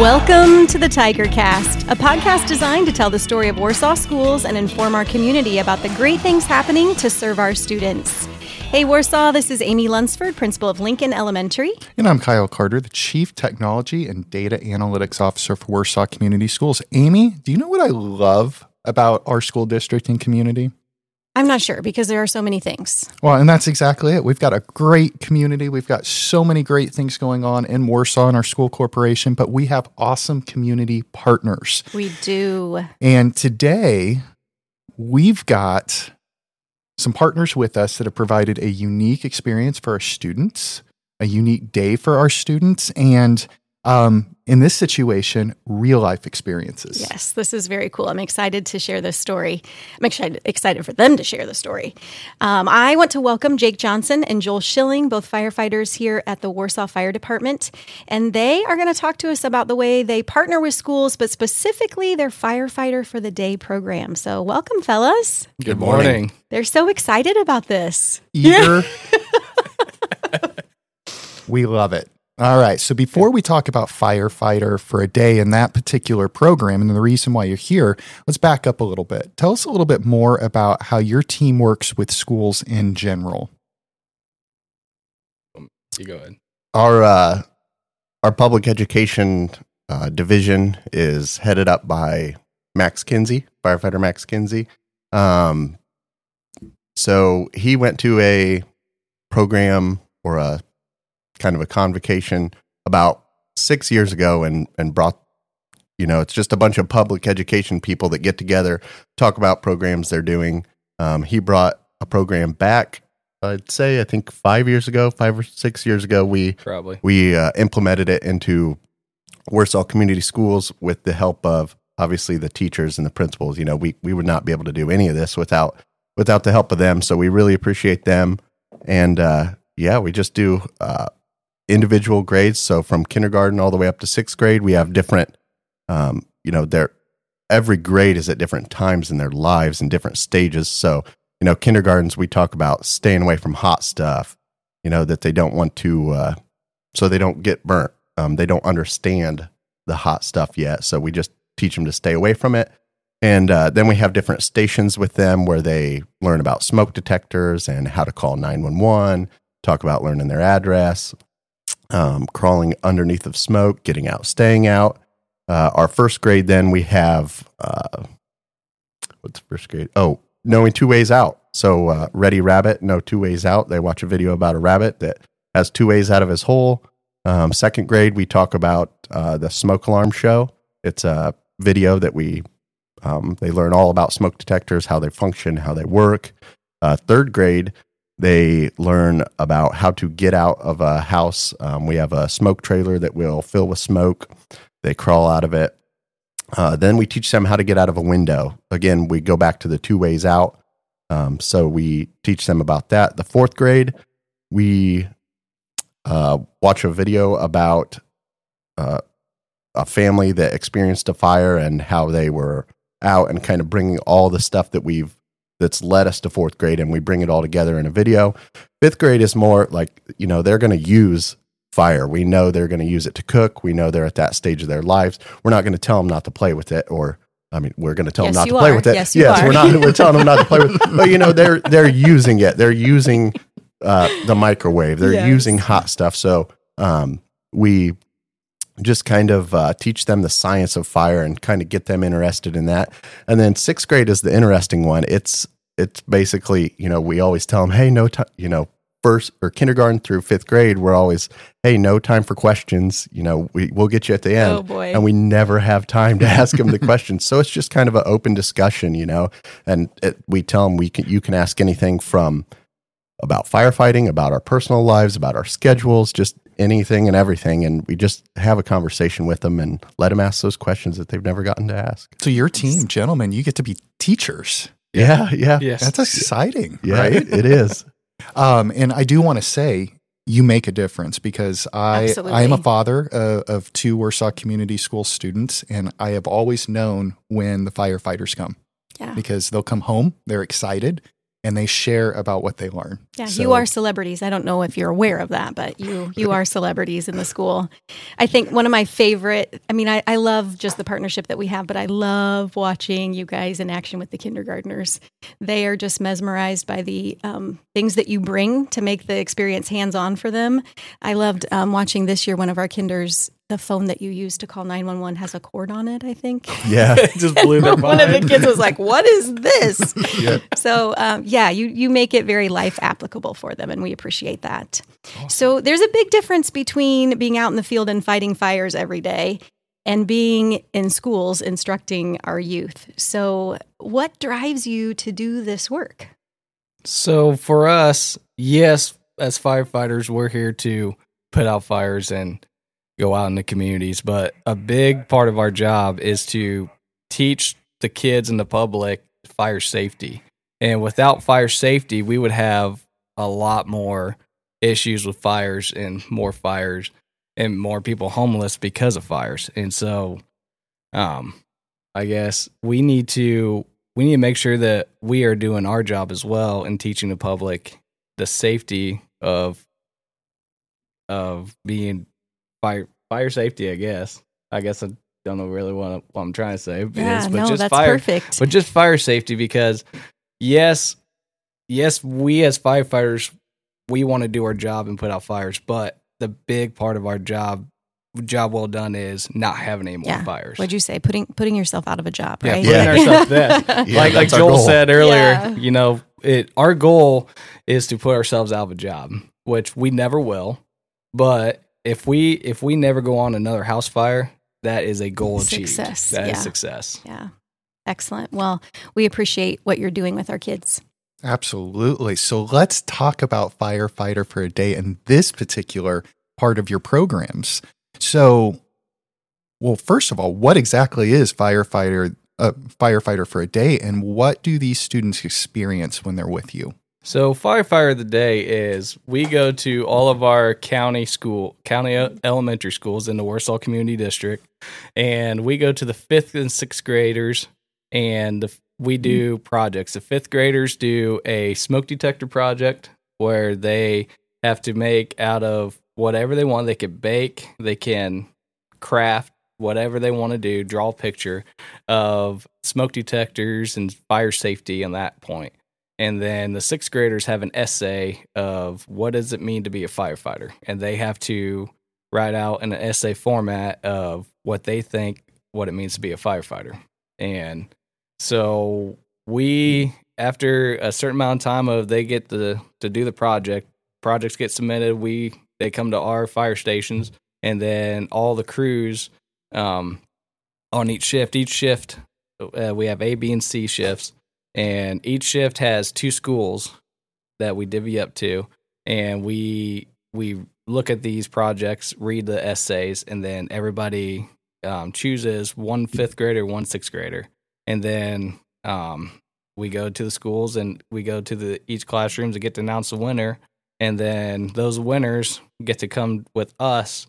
Welcome to the TigerCast, a podcast designed to tell the story of Warsaw schools and inform our community about the great things happening to serve our students. Hey, Warsaw, this is Aimee Lunsford, principal of Lincoln Elementary. And I'm Kyle Carter, the Chief Technology and Data Analytics Officer for Warsaw Community Schools. Aimee, do you know what I love about our school district and community? I'm not sure because there are so many things. Well, and that's exactly it. We've got a great community. We've got so many great things going on in Warsaw and our school corporation, but we have awesome community partners. We do. And today, we've got some partners with us that have provided a unique experience for our students, a unique day for our students, and um, in this situation, real life experiences. Yes, this is very cool. I'm excited to share this story. I'm excited, excited for them to share the story. Um, I want to welcome Jake Johnson and Joel Shilling, both firefighters here at the Warsaw Fire Department. And they are going to talk to us about the way they partner with schools, but specifically their Firefighter for the Day program. So, welcome, fellas. Good morning. They're so excited about this. Eager. we love it. All right. So before we talk about firefighter for a day in that particular program and the reason why you're here, let's back up a little bit. Tell us a little bit more about how your team works with schools in general. You go ahead. Our uh, our public education uh, division is headed up by Max Kinsey, firefighter Max Kinsey. Um, so he went to a program or a kind of a convocation about six years ago and and brought you know it's just a bunch of public education people that get together talk about programs they're doing. Um, he brought a program back i'd say i think five years ago five or six years ago we Probably. we uh, implemented it into warsaw community schools with the help of obviously the teachers and the principals. You know we, we would not be able to do any of this without without the help of them. So we really appreciate them. And uh, yeah we just do uh, individual grades. So from kindergarten all the way up to sixth grade, we have different, um, you know, their every grade is at different times in their lives and different stages. So, you know, kindergartens, we talk about staying away from hot stuff, you know, that they don't want to, uh, so they don't get burnt. Um, they don't understand the hot stuff yet. So we just teach them to stay away from it. And uh, then we have different stations with them where they learn about smoke detectors and how to call 911, talk about learning their address, um, crawling underneath of smoke, getting out, staying out. Uh, our first grade, then we have uh, what's first grade? Oh, knowing two ways out. So, uh, Ready Rabbit, know two ways out. They watch a video about a rabbit that has two ways out of his hole. Um, second grade, we talk about uh, the smoke alarm show. It's a video that we um, they learn all about smoke detectors, how they function, how they work. Uh, third grade, they learn about how to get out of a house. Um, we have a smoke trailer that will fill with smoke. They crawl out of it. Uh, then we teach them how to get out of a window. Again, we go back to the two ways out. Um, so we teach them about that. The fourth grade, we uh, watch a video about uh, a family that experienced a fire and how they were out and kind of bringing all the stuff that we've that's led us to fourth grade and we bring it all together in a video. Fifth grade is more like, you know, they're going to use fire. We know they're going to use it to cook. We know they're at that stage of their lives. We're not going to tell them not to play with it or I mean, we're going to tell Yes, them not to play are. with it. Yes, are. we're not. We're telling them not to play with. it. But you know, they're they're using it. They're using uh, the microwave. They're Yes. using hot stuff. So um, we just kind of uh, teach them the science of fire and kind of get them interested in that. And then sixth grade is the interesting one. It's it's basically you know we always tell them, hey, no time. You know, first or kindergarten through fifth grade, we're always, hey, no time for questions. You know, we we'll get you at the end. Oh, boy. And we never have time to ask them the questions. So it's just kind of an open discussion, you know. And it, we tell them we can you can ask anything from about firefighting, about our personal lives, about our schedules, just anything and everything. And we just have a conversation with them and let them ask those questions that they've never gotten to ask. So your team, gentlemen, you get to be teachers. Yeah, yeah, Yes. That's exciting, yeah. right? It, it is. Um, and I do want to say you make a difference because I Absolutely. I am a father uh, of two Warsaw Community School students, and I have always known when the firefighters come Yeah. because they'll come home, they're excited, and they share about what they learn. Yeah, So- you are celebrities. I don't know if you're aware of that, but you you are celebrities in the school. I think one of my favorite. I mean, I, I love just the partnership that we have, but I love watching you guys in action with the kindergartners. They are just mesmerized by the um, things that you bring to make the experience hands on for them. I loved um, watching this year. One of our kinders, the phone that you use to call nine one one has a cord on it. I think. Yeah. It just blew their mind. One of the kids was like, "What is this?" Yeah. So um, yeah, you you make it very life applicable for them, and we appreciate that. So there's a big difference between being out in the field and fighting fires every day, and being in schools instructing our youth. So what drives you to do this work? So for us, yes, as firefighters, we're here to put out fires and go out in the communities. But a big part of our job is to teach the kids and the public fire safety. And without fire safety, we would have a lot more issues with fires and more fires and more people homeless because of fires. And so, um, I guess we need to we need to make sure that we are doing our job as well in teaching the public the safety of of being fire fire safety. I guess. I guess I don't know really what, what I'm trying to say. Yeah, is, but no, just that's fire, perfect. but just fire safety because yes, yes, we as firefighters we want to do our job and put out fires, but the big part of our job job well done is not having any more Yeah. fires. What'd you say? Putting putting yourself out of a job, Yeah, putting Yeah. ourselves there. Yeah, like like Joel said earlier, Yeah. you know, it our goal is to put ourselves out of a job, which we never will. But if we if we never go on another house fire, that is a goal achieved. Success, That is yeah. success. Yeah. Excellent. Well, we appreciate what you're doing with our kids. Absolutely. So let's talk about firefighter for a day and this particular part of your programs. So, well, first of all, what exactly is firefighter uh, firefighter for a day, and what do these students experience when they're with you? So firefighter of the day is we go to all of our county school, county e- elementary schools in the Warsaw Community District, and we go to the fifth and sixth graders, and the, we do mm-hmm. projects. The fifth graders do a smoke detector project where they have to make out of whatever they want. They can bake, they can craft whatever they want to do, draw a picture of smoke detectors and fire safety on that point and then the sixth graders have an essay of what does it mean to be a firefighter? And they have to write out in an essay format of what they think what it means to be a firefighter. And so we after a certain amount of time of they get the to do the project projects get submitted we they come to our fire stations and then all the crews um, on each shift each shift uh, we have a b and c shifts and each shift has two schools that we divvy up to. And we we look at these projects read the essays and then everybody um, chooses one fifth grader one sixth grader. And then um, we go to the schools and we go to the each classrooms to get to announce the winner. And then those winners get to come with us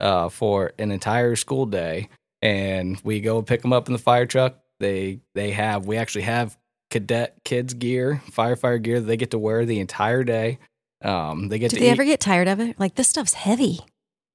uh, for an entire school day. And we go pick them up in the fire truck. They they have we actually have cadet kids gear, firefighter gear that they get to wear the entire day. Um, they get Do to they eat. ever get tired of it? Like this stuff's heavy.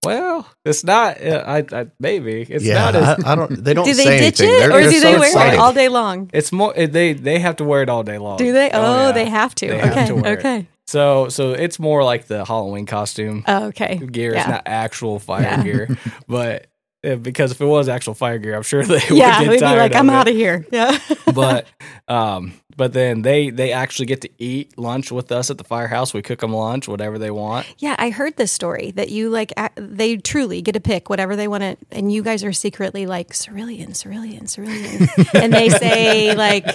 well, it's not. Uh, I, I maybe it's yeah, not as. I, I don't. They don't do they say ditch anything. it, They're, or they're do so they wear excited. it all day long? it's more. They they have to wear it all day long. Do they? Oh, yeah. they have to. They have okay. to wear it. okay. So so it's more like the Halloween costume Oh, okay. gear. Yeah. It's not actual fire Yeah. gear, but. Because if it was actual fire gear, I'm sure they Yeah, would get be like, of I'm out of here. Yeah. but um but then they they actually get to eat lunch with us at the firehouse we cook them lunch whatever they want Yeah, I heard this story that you like. They truly get to pick whatever they want to, and you guys are secretly like cerulean, cerulean, cerulean, and they say like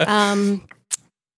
um,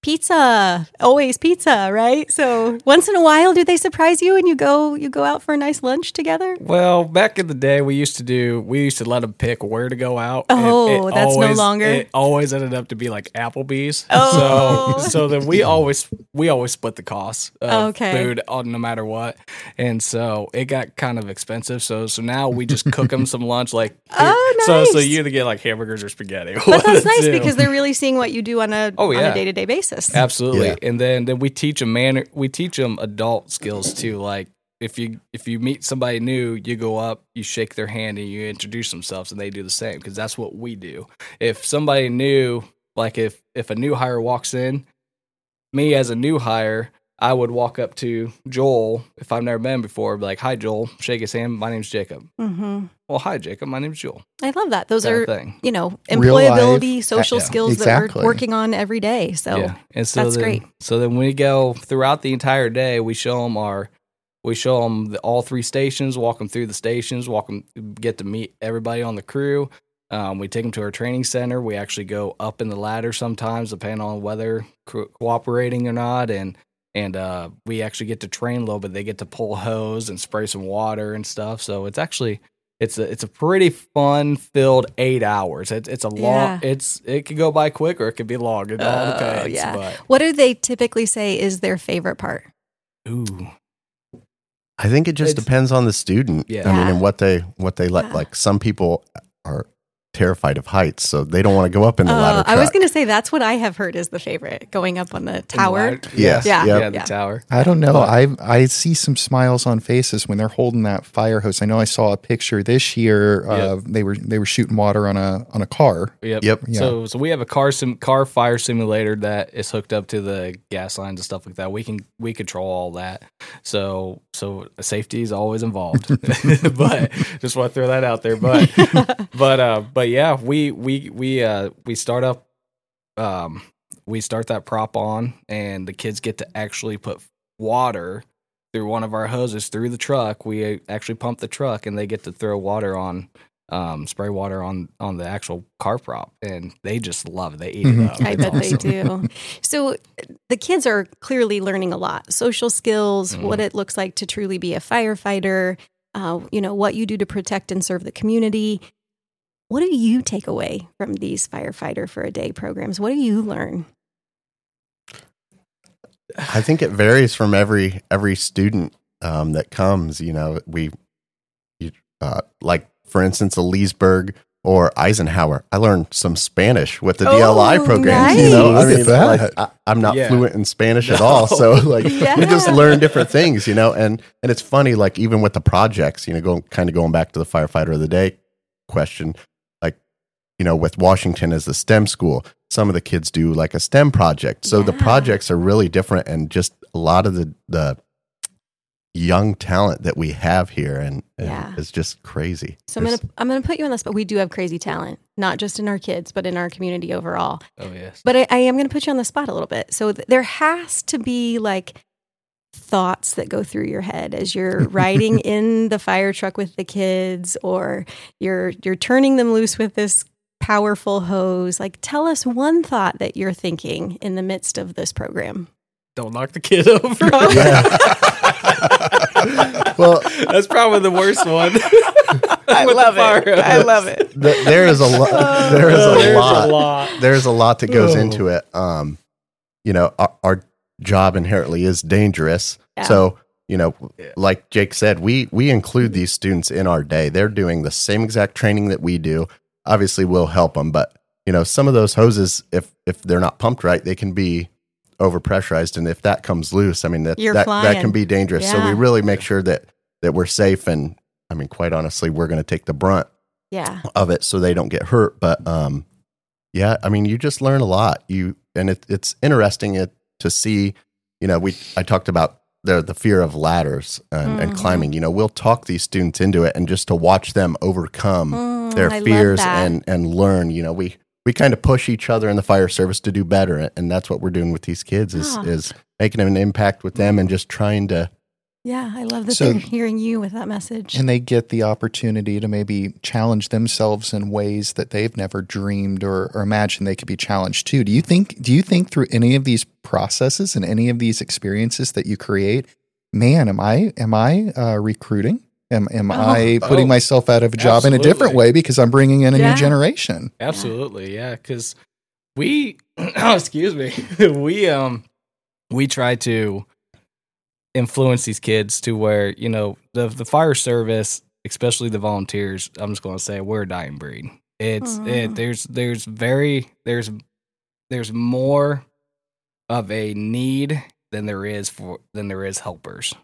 pizza, always pizza, right? So once in a while, do they surprise you and you go you go out for a nice lunch together? well back in the day we used to do we used to let them pick where to go out Oh, it that's no longer- it always ended up to be like applebee's Oh. so so then we always we always split the costs of oh, Okay. food on no matter what and so it got kind of expensive so so now we just cook them some lunch like Oh, nice. so so you either get like hamburgers or spaghetti But that's nice because they're really seeing what you do on a Oh, on a day to day basis. Basis. Absolutely. Yeah. And then then we teach them manner we teach them adult skills too. Like if you if you meet somebody new, you go up, you shake their hand and you introduce themselves and they do the same because that's what we do. If somebody new, like if if a new hire walks in, me as a new hire, I would walk up to Joel if I've never met him before, be like, "Hi, Joel." Shake his hand. My name's Jacob. hmm Well, hi, Jacob. My name's Joel. I love that. Those Kind are thing. you know Real life, employability, uh, social yeah, skills exactly. that we're working on every day. So yeah, and so that's then, great. So then we go throughout the entire day. We show them our, we show them the, all three stations, walk them through the stations, walk them, get to meet everybody on the crew. Um, we take them to our training center. We actually go up in the ladder sometimes, depending on whether co- cooperating or not, and and uh, we actually get to train a little bit. They get to pull hose and spray some water and stuff. So it's actually it's a it's a pretty fun filled eight hours. It's it's a long. Yeah. It's it could go by quick or it could be long. It all Oh, depends. yeah. But what do they typically say is their favorite part? ooh, I think it just It's- depends on the student. Yeah. I mean, and what they what they let. Yeah. Like some people are terrified of heights, so they don't want to go up in the Uh, ladder. I was going to say that's what I have heard is the favorite, going up on the tower. The ladder- Yes. Yeah. yeah, Yep. the Yeah. tower. I don't know. I I see some smiles on faces when they're holding that fire hose. I know I saw a picture this year. Uh, They were they were shooting water on a on a car. Yep. Yep. Yeah. So so we have a car sim car fire simulator that is hooked up to the gas lines and stuff like that. We can we control all that. So so safety is always involved. but just want to throw that out there. But but uh but yeah, we we we uh we start up um we start that prop on and the kids get to actually put water through one of our hoses through the truck. We actually pump the truck and they get to throw water on um, spray water on on the actual car prop, and they just love it. They eat Mhm. it up. I It's bet they do. So the kids are clearly learning a lot social skills, Mhm. what it looks like to truly be a firefighter, uh, you know, what you do to protect and serve the community. What do you take away from these firefighter for a day programs? What do you learn? I think it varies from every every student um, that comes. You know, we you, uh, like for instance, a Leesburg or Eisenhower. I learned some Spanish with the oh, DLI program. programs. You know, I nice. mean, Look at like, that. I, I'm not Yeah. fluent in Spanish at all, so like we just learn different things. You know, and and it's funny, like even with the projects. You know, going kind of going back to the firefighter of the day question, like you know, with Washington as the STEM school, some of the kids do like a STEM project. So the projects are really different and just a lot of the the young talent that we have here and, and Yeah. it's just crazy. So I'm gonna I'm gonna put you on this, but we do have crazy talent, not just in our kids, but in our community overall. Oh yes. But I, I am going to put you on the spot a little bit. So th- there has to be like thoughts that go through your head as you're riding in the fire truck with the kids, or you're you're turning them loose with this powerful hose. Like, tell us one thought that you're thinking in the midst of this program. Don't knock the kid over. well, That's probably the worst one. I love it. I love it. th- there is a lot. There is a There's lot. a lot. There's a lot that goes Oh. into it. Um, you know, our, our job inherently is dangerous. Yeah. So, you know, Yeah. like Jake said, we we include these students in our day. They're doing the same exact training that we do. Obviously, we'll help them, but you know, some of those hoses, if if they're not pumped right, they can be overpressurized, and if that comes loose, I mean that You're that, that can be dangerous. So we really make sure that that we're safe, and I mean, quite honestly, we're going to take the brunt Yeah. of it so they don't get hurt. But um, yeah, I mean, you just learn a lot. You and it, it's interesting it, to see. You know, we I talked about the the fear of ladders and, and Mhm. climbing. You know, we'll talk these students into it, and just to watch them overcome Mm, their I fears and and learn. You know, we we kind of push each other in the fire service to do better, and that's what we're doing with these kids is Ah. is making an impact with them and just trying to yeah, I love that So- they're hearing you with that message. And they get the opportunity to maybe challenge themselves in ways that they've never dreamed or, or imagined they could be challenged too. Do you think do you think through any of these processes and any of these experiences that you create, man, am I am I uh, recruiting? Am am Oh. I putting Oh, myself out of a job in a different way because I'm bringing in a Yeah. new generation? Absolutely, yeah. Because we, oh, excuse me, we um, we try to influence these kids to where you know the the fire service, especially the volunteers. I'm just going to say we're a dying breed. It's Aw. it, there's there's very there's there's more of a need than there is for than there is helpers.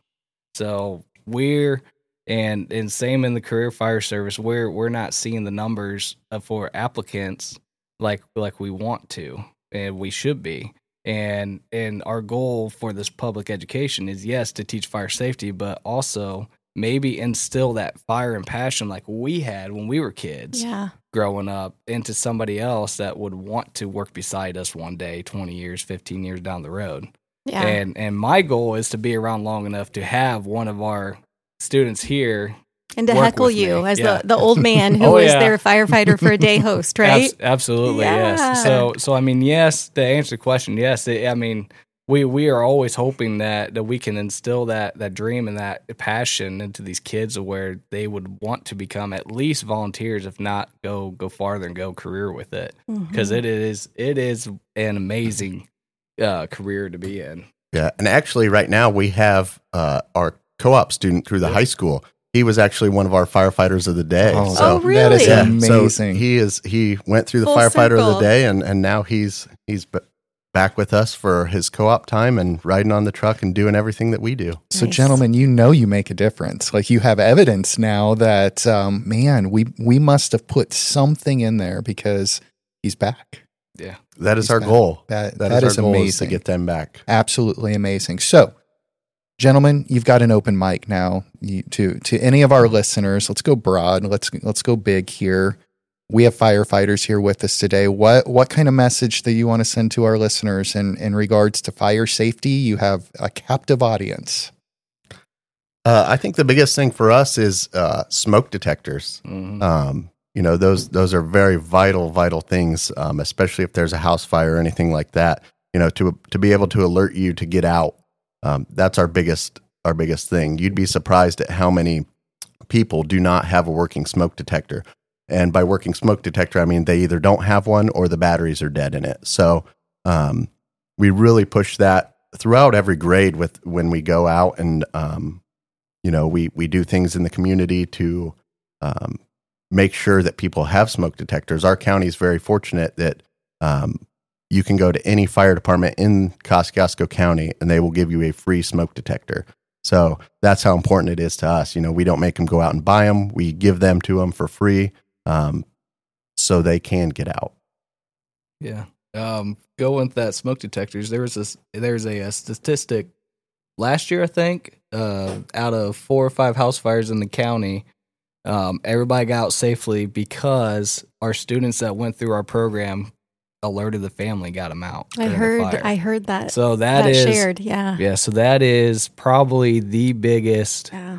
So we're and and same in the career fire service, we're we're not seeing the numbers for applicants like like we want to and we should be. And and our goal for this public education is yes to teach fire safety, but also maybe instill that fire and passion like we had when we were kids Yeah. growing up into somebody else that would want to work beside us one day 20 years 15 years down the road Yeah. and and my goal is to be around long enough to have one of our students here and to heckle you me. as Yeah. the, the old man who Oh, was yeah. their firefighter for a day host, right? Abs- absolutely Yeah. yes so so i mean yes to answer the question yes it, i mean we we are always hoping that that we can instill that that dream and that passion into these kids where they would want to become at least volunteers if not go go farther and go career with it because it is it is an amazing uh, career to be in. Yeah, and actually, right now we have uh, our co-op student through the Yeah. high school. He was actually one of our firefighters of the day. Oh, Oh, really? is yeah, amazing. So he is. He went through the Full firefighter of the day, and and now he's he's b- back with us for his co-op time and riding on the truck and doing everything that we do. So, Nice. gentlemen, you know you make a difference. Like you have evidence now that, um, man, we we must have put something in there because he's back. Yeah, That is He's our back. goal. That that that is, is our goal is amazing. to get them back. Absolutely amazing. So, gentlemen, you've got an open mic now. You, to to any of our listeners, let's go broad. Let's let's go big here. We have firefighters here with us today. What what kind of message that you want to send to our listeners in in regards to fire safety? You have a captive audience. Uh, I think the biggest thing for us is uh, smoke detectors. Mhm. Um, you know, those those are very vital, vital things, um, especially if there's a house fire or anything like that. You know, to to be able to alert you to get out. Um, that's our biggest our biggest thing. You'd be surprised at how many people do not have a working smoke detector. And by working smoke detector, I mean they either don't have one or the batteries are dead in it. So um, we really push that throughout every grade with when we go out and um, you know we we do things in the community to um, make sure that people have smoke detectors. Our county is very fortunate that um, you can go to any fire department in Kosciusko County and they will give you a free smoke detector. So that's how important it is to us. You know, we don't make them go out and buy them; we give them to them for free, um, so they can get out. yeah. Um, going with that smoke detectors, there was this there's a, a statistic last year, I think, uh, out of four or five house fires in the county, um, everybody got out safely because our students that went through our program alerted the family, got him out. I heard. I heard that so that that is shared. Yeah. yeah. So that is probably the biggest. Yeah.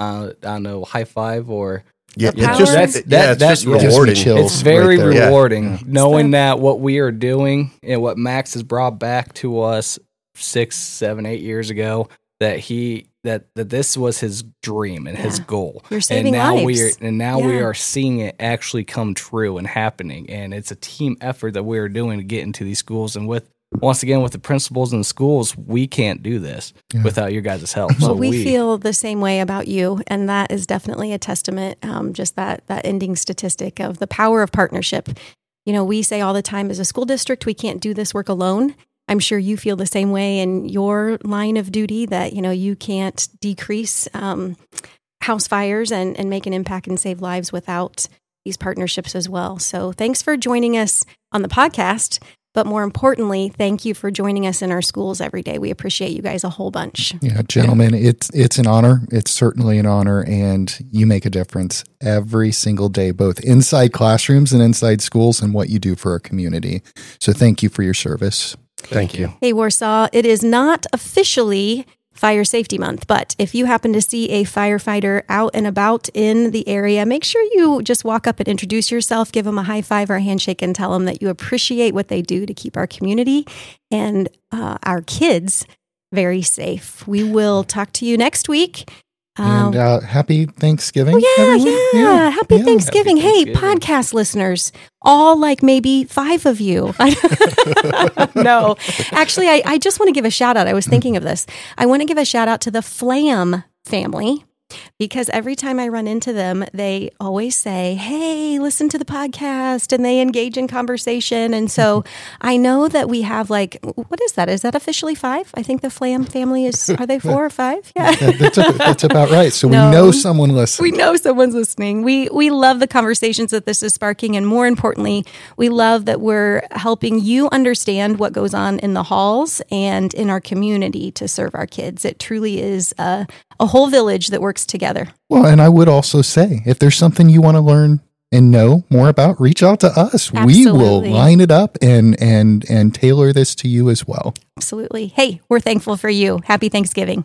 Uh, I don't know, high five or Yeah, The it's just power- yeah, That's- it's that- just rewarding. Chills. it's very right there. Yeah. rewarding Yeah. knowing Stuff. that what we are doing and what Max has brought back to us six, seven, eight years ago that he that that this was his dream and his goal. You're saving and now lives. we are and now we are seeing it actually come true and happening. And it's a team effort that we are doing to get into these schools. And with once again with the principals and the schools, we can't do this Yeah. without your guys' help. Well, so we, feel the same way about you, and that is definitely a testament. Um, just that that ending statistic of the power of partnership. You know, we say all the time as a school district, we can't do this work alone. I'm sure you feel the same way in your line of duty that you know you can't decrease um, house fires and and make an impact and save lives without these partnerships as well. So, thanks for joining us on the podcast. But more importantly, thank you for joining us in our schools every day. We appreciate you guys a whole bunch. Yeah, gentlemen, it's it's an honor. It's certainly an honor, and you make a difference every single day, both inside classrooms and inside schools, and what you do for our community. So, thank you for your service. Thank you. Hey, Warsaw, it is not officially Fire Safety Month, but if you happen to see a firefighter out and about in the area, make sure you just walk up and introduce yourself, give them a high five or a handshake, and tell them that you appreciate what they do to keep our community and uh, our kids very safe. We will talk to you next week. Um, and uh, happy Thanksgiving. Oh yeah, everyone. yeah. Happy yeah. Thanksgiving. Happy Hey, Thanksgiving. podcast listeners, all like maybe five of you. no, actually, I, I just want to give a shout out. I was thinking of this. I want to give a shout out to the Flam family. Because every time I run into them, they always say, Hey, listen to the podcast, and they engage in conversation. And so I know that we have like, what is that? Is that officially five? I think the Flam family is, are they four or five? Yeah. That- that's, that's about right. So No. we know someone listens. We know someone's listening. We we love the conversations that this is sparking, and more importantly, we love that we're helping you understand what goes on in the halls and in our community to serve our kids. It truly is a, a whole village that works together. Well, and I would also say if there's something you want to learn and know more about, reach out to us. We will line it up and and and tailor this to you as well. Absolutely. Hey, we're thankful for you. Happy Thanksgiving.